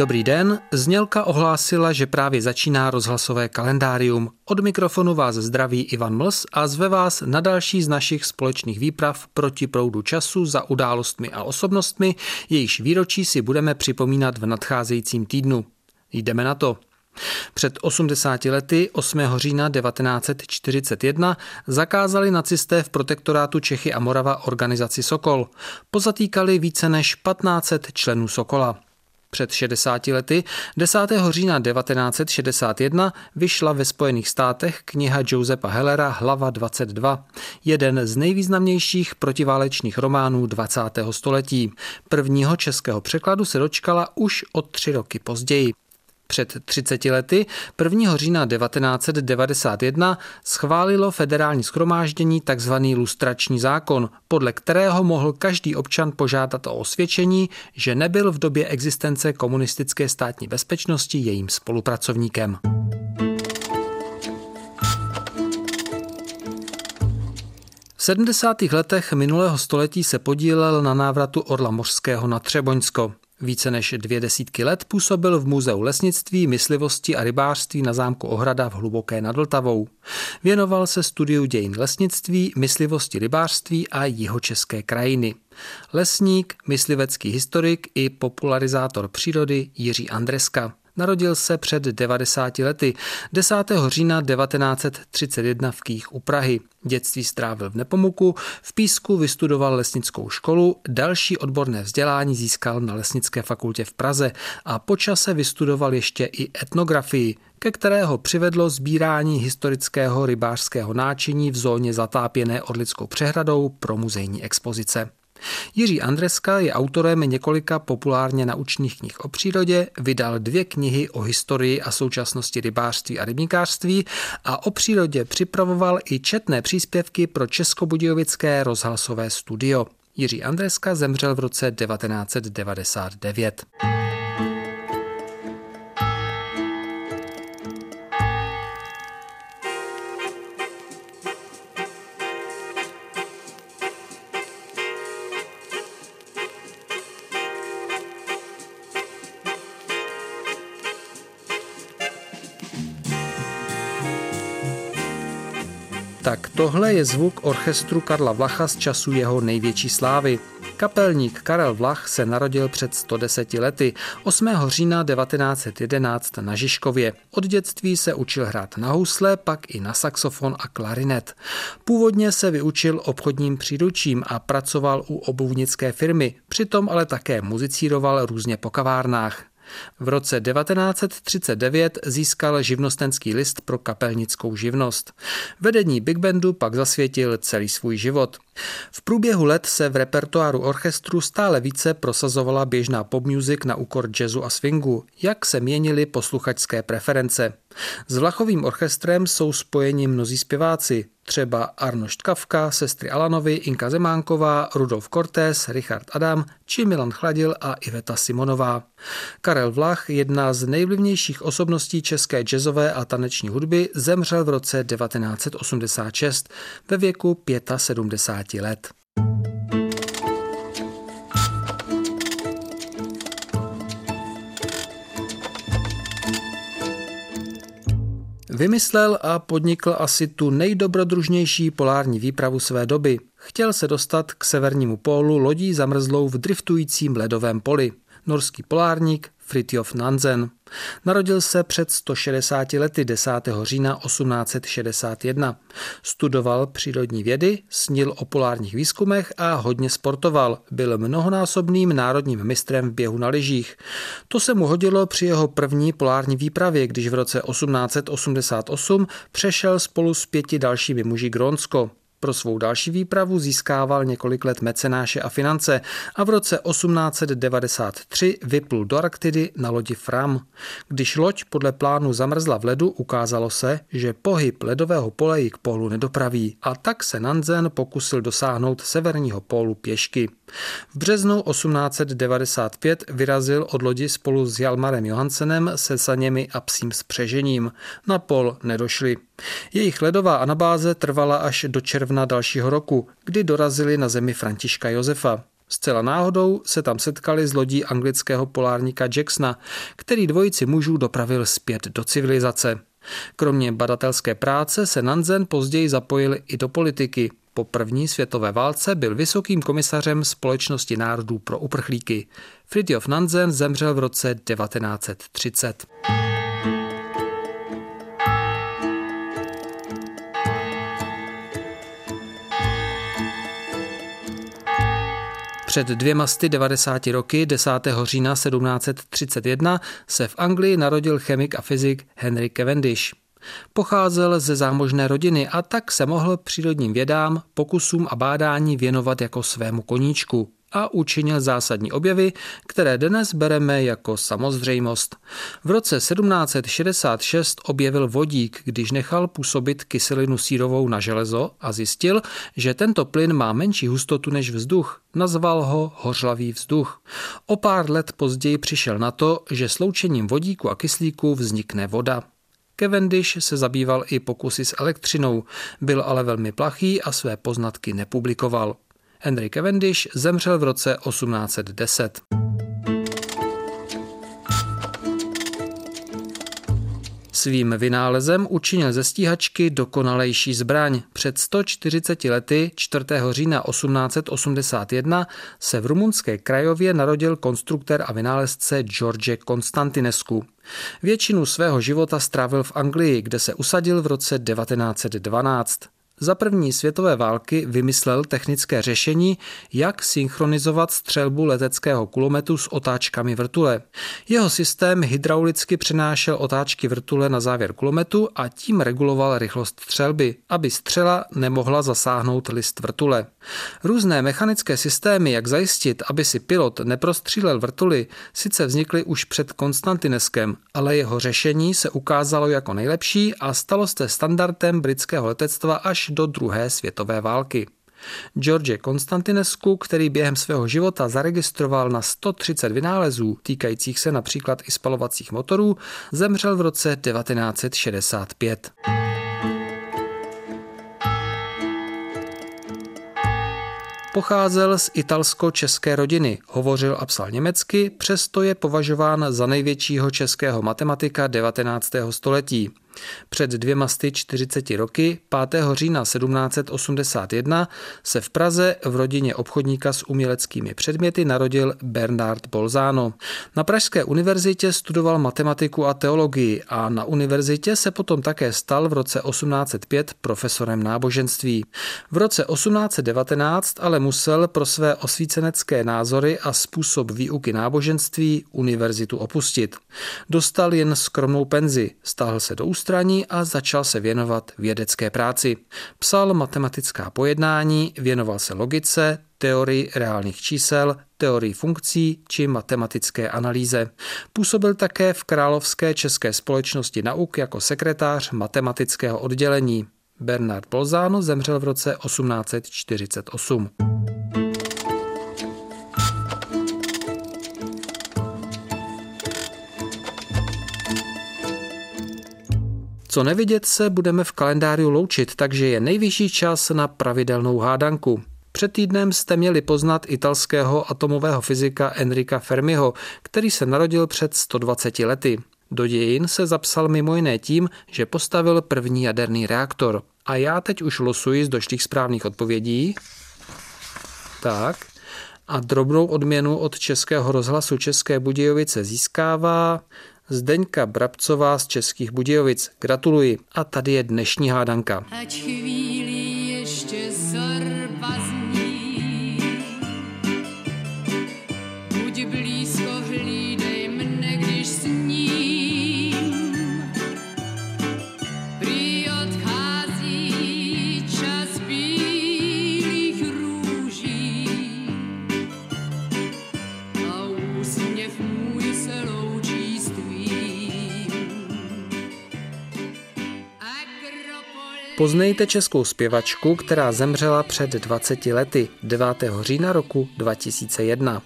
Dobrý den, znělka ohlásila, že právě začíná rozhlasové kalendárium. Od mikrofonu vás zdraví Ivan Mls a zve vás na další z našich společných výprav proti proudu času za událostmi a osobnostmi, jejichž výročí si budeme připomínat v nadcházejícím týdnu. Jdeme na to. Před 80 lety 8. října 1941 zakázali nacisté v protektorátu Čechy a Morava organizaci Sokol. Pozatýkali více než 1500 členů Sokola. Před 60 lety, 10. října 1961, vyšla ve Spojených státech kniha Josepa Hellera Hlava 22, jeden z nejvýznamnějších protiválečných románů 20. století. Prvního českého překladu se dočkala už o tři roky později. Před 30 lety, 1. října 1991, schválilo federální schromáždění tzv. lustrační zákon, podle kterého mohl každý občan požádat o osvědčení, že nebyl v době existence komunistické státní bezpečnosti jejím spolupracovníkem. V 70. letech minulého století se podílel na návratu orla mořského na Třeboňsko. Více než dvě desítky let působil v Muzeu lesnictví, myslivosti a rybářství na zámku Ohrada v Hluboké nad Vltavou. Věnoval se studiu dějin lesnictví, myslivosti, rybářství a jihočeské krajiny. Lesník, myslivecký historik i popularizátor přírody Jiří Andreska. Narodil se před 90 lety 10. října 1931 v Kých u Prahy. Dětství strávil v Nepomuku, v Písku vystudoval lesnickou školu, další odborné vzdělání získal na Lesnické fakultě v Praze a po čase vystudoval ještě i etnografii, ke kterého přivedlo sbírání historického rybářského náčiní v zóně zatápěné Orlickou přehradou pro muzejní expozice. Jiří Andreska je autorem několika populárně naučných knih o přírodě, vydal dvě knihy o historii a současnosti rybářství a rybníkářství a o přírodě připravoval i četné příspěvky pro Českobudějovické rozhlasové studio. Jiří Andreska zemřel v roce 1999. Tak tohle je zvuk orchestru Karla Vlacha z času jeho největší slávy. Kapelník Karel Vlach se narodil před 110 lety 8. října 1911 na Žižkově. Od dětství se učil hrát na housle, pak i na saxofon a klarinet. Původně se vyučil obchodním příručím a pracoval u obuvnické firmy, přitom ale také muzicíroval různě po kavárnách. V roce 1939 získal živnostenský list pro kapelnickou živnost. Vedení Big Bandu pak zasvětil celý svůj život. V průběhu let se v repertoáru orchestru stále více prosazovala běžná pop music na úkor jazzu a swingu, jak se měnily posluchačské preference. S Vlachovým orchestrem jsou spojeni mnozí zpěváci, třeba Arnošt Kavka, sestry Alanovi, Inka Zemánková, Rudolf Cortés, Richard Adam či Milan Chladil a Iveta Simonová. Karel Vlach, jedna z nejvlivnějších osobností české jazzové a taneční hudby, zemřel v roce 1986 ve věku 75 let. Vymyslel a podnikl asi tu nejdobrodružnější polární výpravu své doby. Chtěl se dostat k severnímu pólu lodí zamrzlou v driftujícím ledovém poli. Norský polárník Fritjof Nansen. Narodil se před 160 lety 10. října 1861. Studoval přírodní vědy, snil o polárních výzkumech a hodně sportoval. Byl mnohonásobným národním mistrem v běhu na lyžích. To se mu hodilo při jeho první polární výpravě, když v roce 1888 přešel spolu s pěti dalšími muži Grónsko. Pro svou další výpravu získával několik let mecenáše a finance a v roce 1893 vyplul do Arktidy na lodi Fram. Když loď podle plánu zamrzla v ledu, ukázalo se, že pohyb ledového pole ji k pólu nedopraví a tak se Nansen pokusil dosáhnout severního pólu pěšky. V březnu 1895 vyrazil od lodi spolu s Jalmarem Johansenem se saněmi a psím spřežením. Na pol nedošli. Jejich ledová anabáze trvala až do června dalšího roku, kdy dorazili na zemi Františka Josefa. Zcela náhodou se tam setkali s lodí anglického polárníka Jacksona, který dvojici mužů dopravil zpět do civilizace. Kromě badatelské práce se Nansen později zapojil i do politiky. Po první světové válce byl vysokým komisařem Společnosti národů pro uprchlíky. Fridtjof Nansen zemřel v roce 1930. Před dvěma sty 90 roky, 10. října 1731, se v Anglii narodil chemik a fyzik Henry Cavendish. Pocházel ze zámožné rodiny a tak se mohl přírodním vědám, pokusům a bádání věnovat jako svému koníčku a učinil zásadní objevy, které dnes bereme jako samozřejmost. V roce 1766 objevil vodík, když nechal působit kyselinu sírovou na železo a zjistil, že tento plyn má menší hustotu než vzduch. Nazval ho hořlavý vzduch. O pár let později přišel na to, že sloučením vodíku a kyslíku vznikne voda. Cavendish se zabýval i pokusy s elektřinou, byl ale velmi plachý a své poznatky nepublikoval. Henry Cavendish zemřel v roce 1810. Svým vynálezem učinil ze stíhačky dokonalejší zbraň. Před 140 lety 4. října 1881 se v rumunské krajově narodil konstruktér a vynálezce George Konstantinescu. Většinu svého života strávil v Anglii, kde se usadil v roce 1912. Za první světové války vymyslel technické řešení, jak synchronizovat střelbu leteckého kulometu s otáčkami vrtule. Jeho systém hydraulicky přenášel otáčky vrtule na závěr kulometu a tím reguloval rychlost střelby, aby střela nemohla zasáhnout list vrtule. Různé mechanické systémy, jak zajistit, aby si pilot neprostřílel vrtuly, sice vznikly už před Konstantineskem, ale jeho řešení se ukázalo jako nejlepší a stalo se standardem britského letectva až do druhé světové války. George Konstantinescu, který během svého života zaregistroval na 130 vynálezů, týkajících se například i spalovacích motorů, zemřel v roce 1965. Pocházel z italsko-české rodiny, hovořil a psal německy, přesto je považován za největšího českého matematika 19. století. Před dvěma sty 40 roky, 5. října 1781, se v Praze v rodině obchodníka s uměleckými předměty narodil Bernard Bolzano. Na Pražské univerzitě studoval matematiku a teologii a na univerzitě se potom také stal v roce 1805 profesorem náboženství. V roce 1819 ale musel pro své osvícenecké názory a způsob výuky náboženství univerzitu opustit. Dostal jen skromnou penzi, stáhl se do ústraní a začal se věnovat vědecké práci. Psal matematická pojednání, věnoval se logice, teorii reálných čísel, teorii funkcí či matematické analýze. Působil také v Královské české společnosti nauk jako sekretář matematického oddělení. Bernard Bolzano zemřel v roce 1848. Co nevidět se, budeme v kalendáři loučit, takže je nejvyšší čas na pravidelnou hádanku. Před týdnem jste měli poznat italského atomového fyzika Enrika Fermiho, který se narodil před 120 lety. Do dějin se zapsal mimo jiné tím, že postavil první jaderný reaktor. A já teď už losuji z došlých správných odpovědí. Tak. A drobnou odměnu od Českého rozhlasu České Budějovice získává Zdeňka Brabcová z Českých Budějovic. Gratuluji. A tady je dnešní hádanka. Ať chvíli ještě Poznejte českou zpěvačku, která zemřela před 20 lety 9. října roku 2001.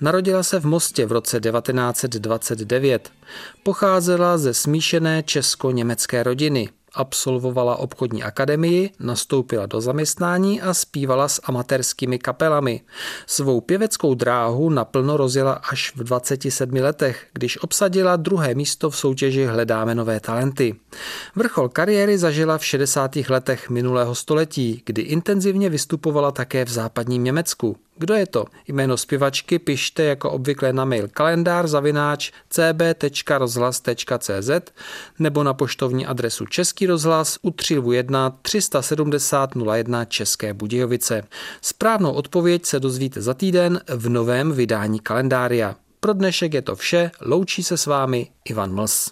Narodila se v Mostě v roce 1929. Pocházela ze smíšené česko-německé rodiny absolvovala obchodní akademii, nastoupila do zaměstnání a zpívala s amatérskými kapelami. Svou pěveckou dráhu naplno rozjela až v 27 letech, když obsadila druhé místo v soutěži Hledáme nové talenty. Vrchol kariéry zažila v 60. letech minulého století, kdy intenzivně vystupovala také v západním Německu. Kdo je to? Jméno zpěvačky pište jako obvykle na mail kalendár zavináč cb.rozhlas.cz nebo na poštovní adresu Český rozhlas u 301 370 01 České Budějovice. Správnou odpověď se dozvíte za týden v novém vydání kalendária. Pro dnešek je to vše, loučí se s vámi Ivan Mls.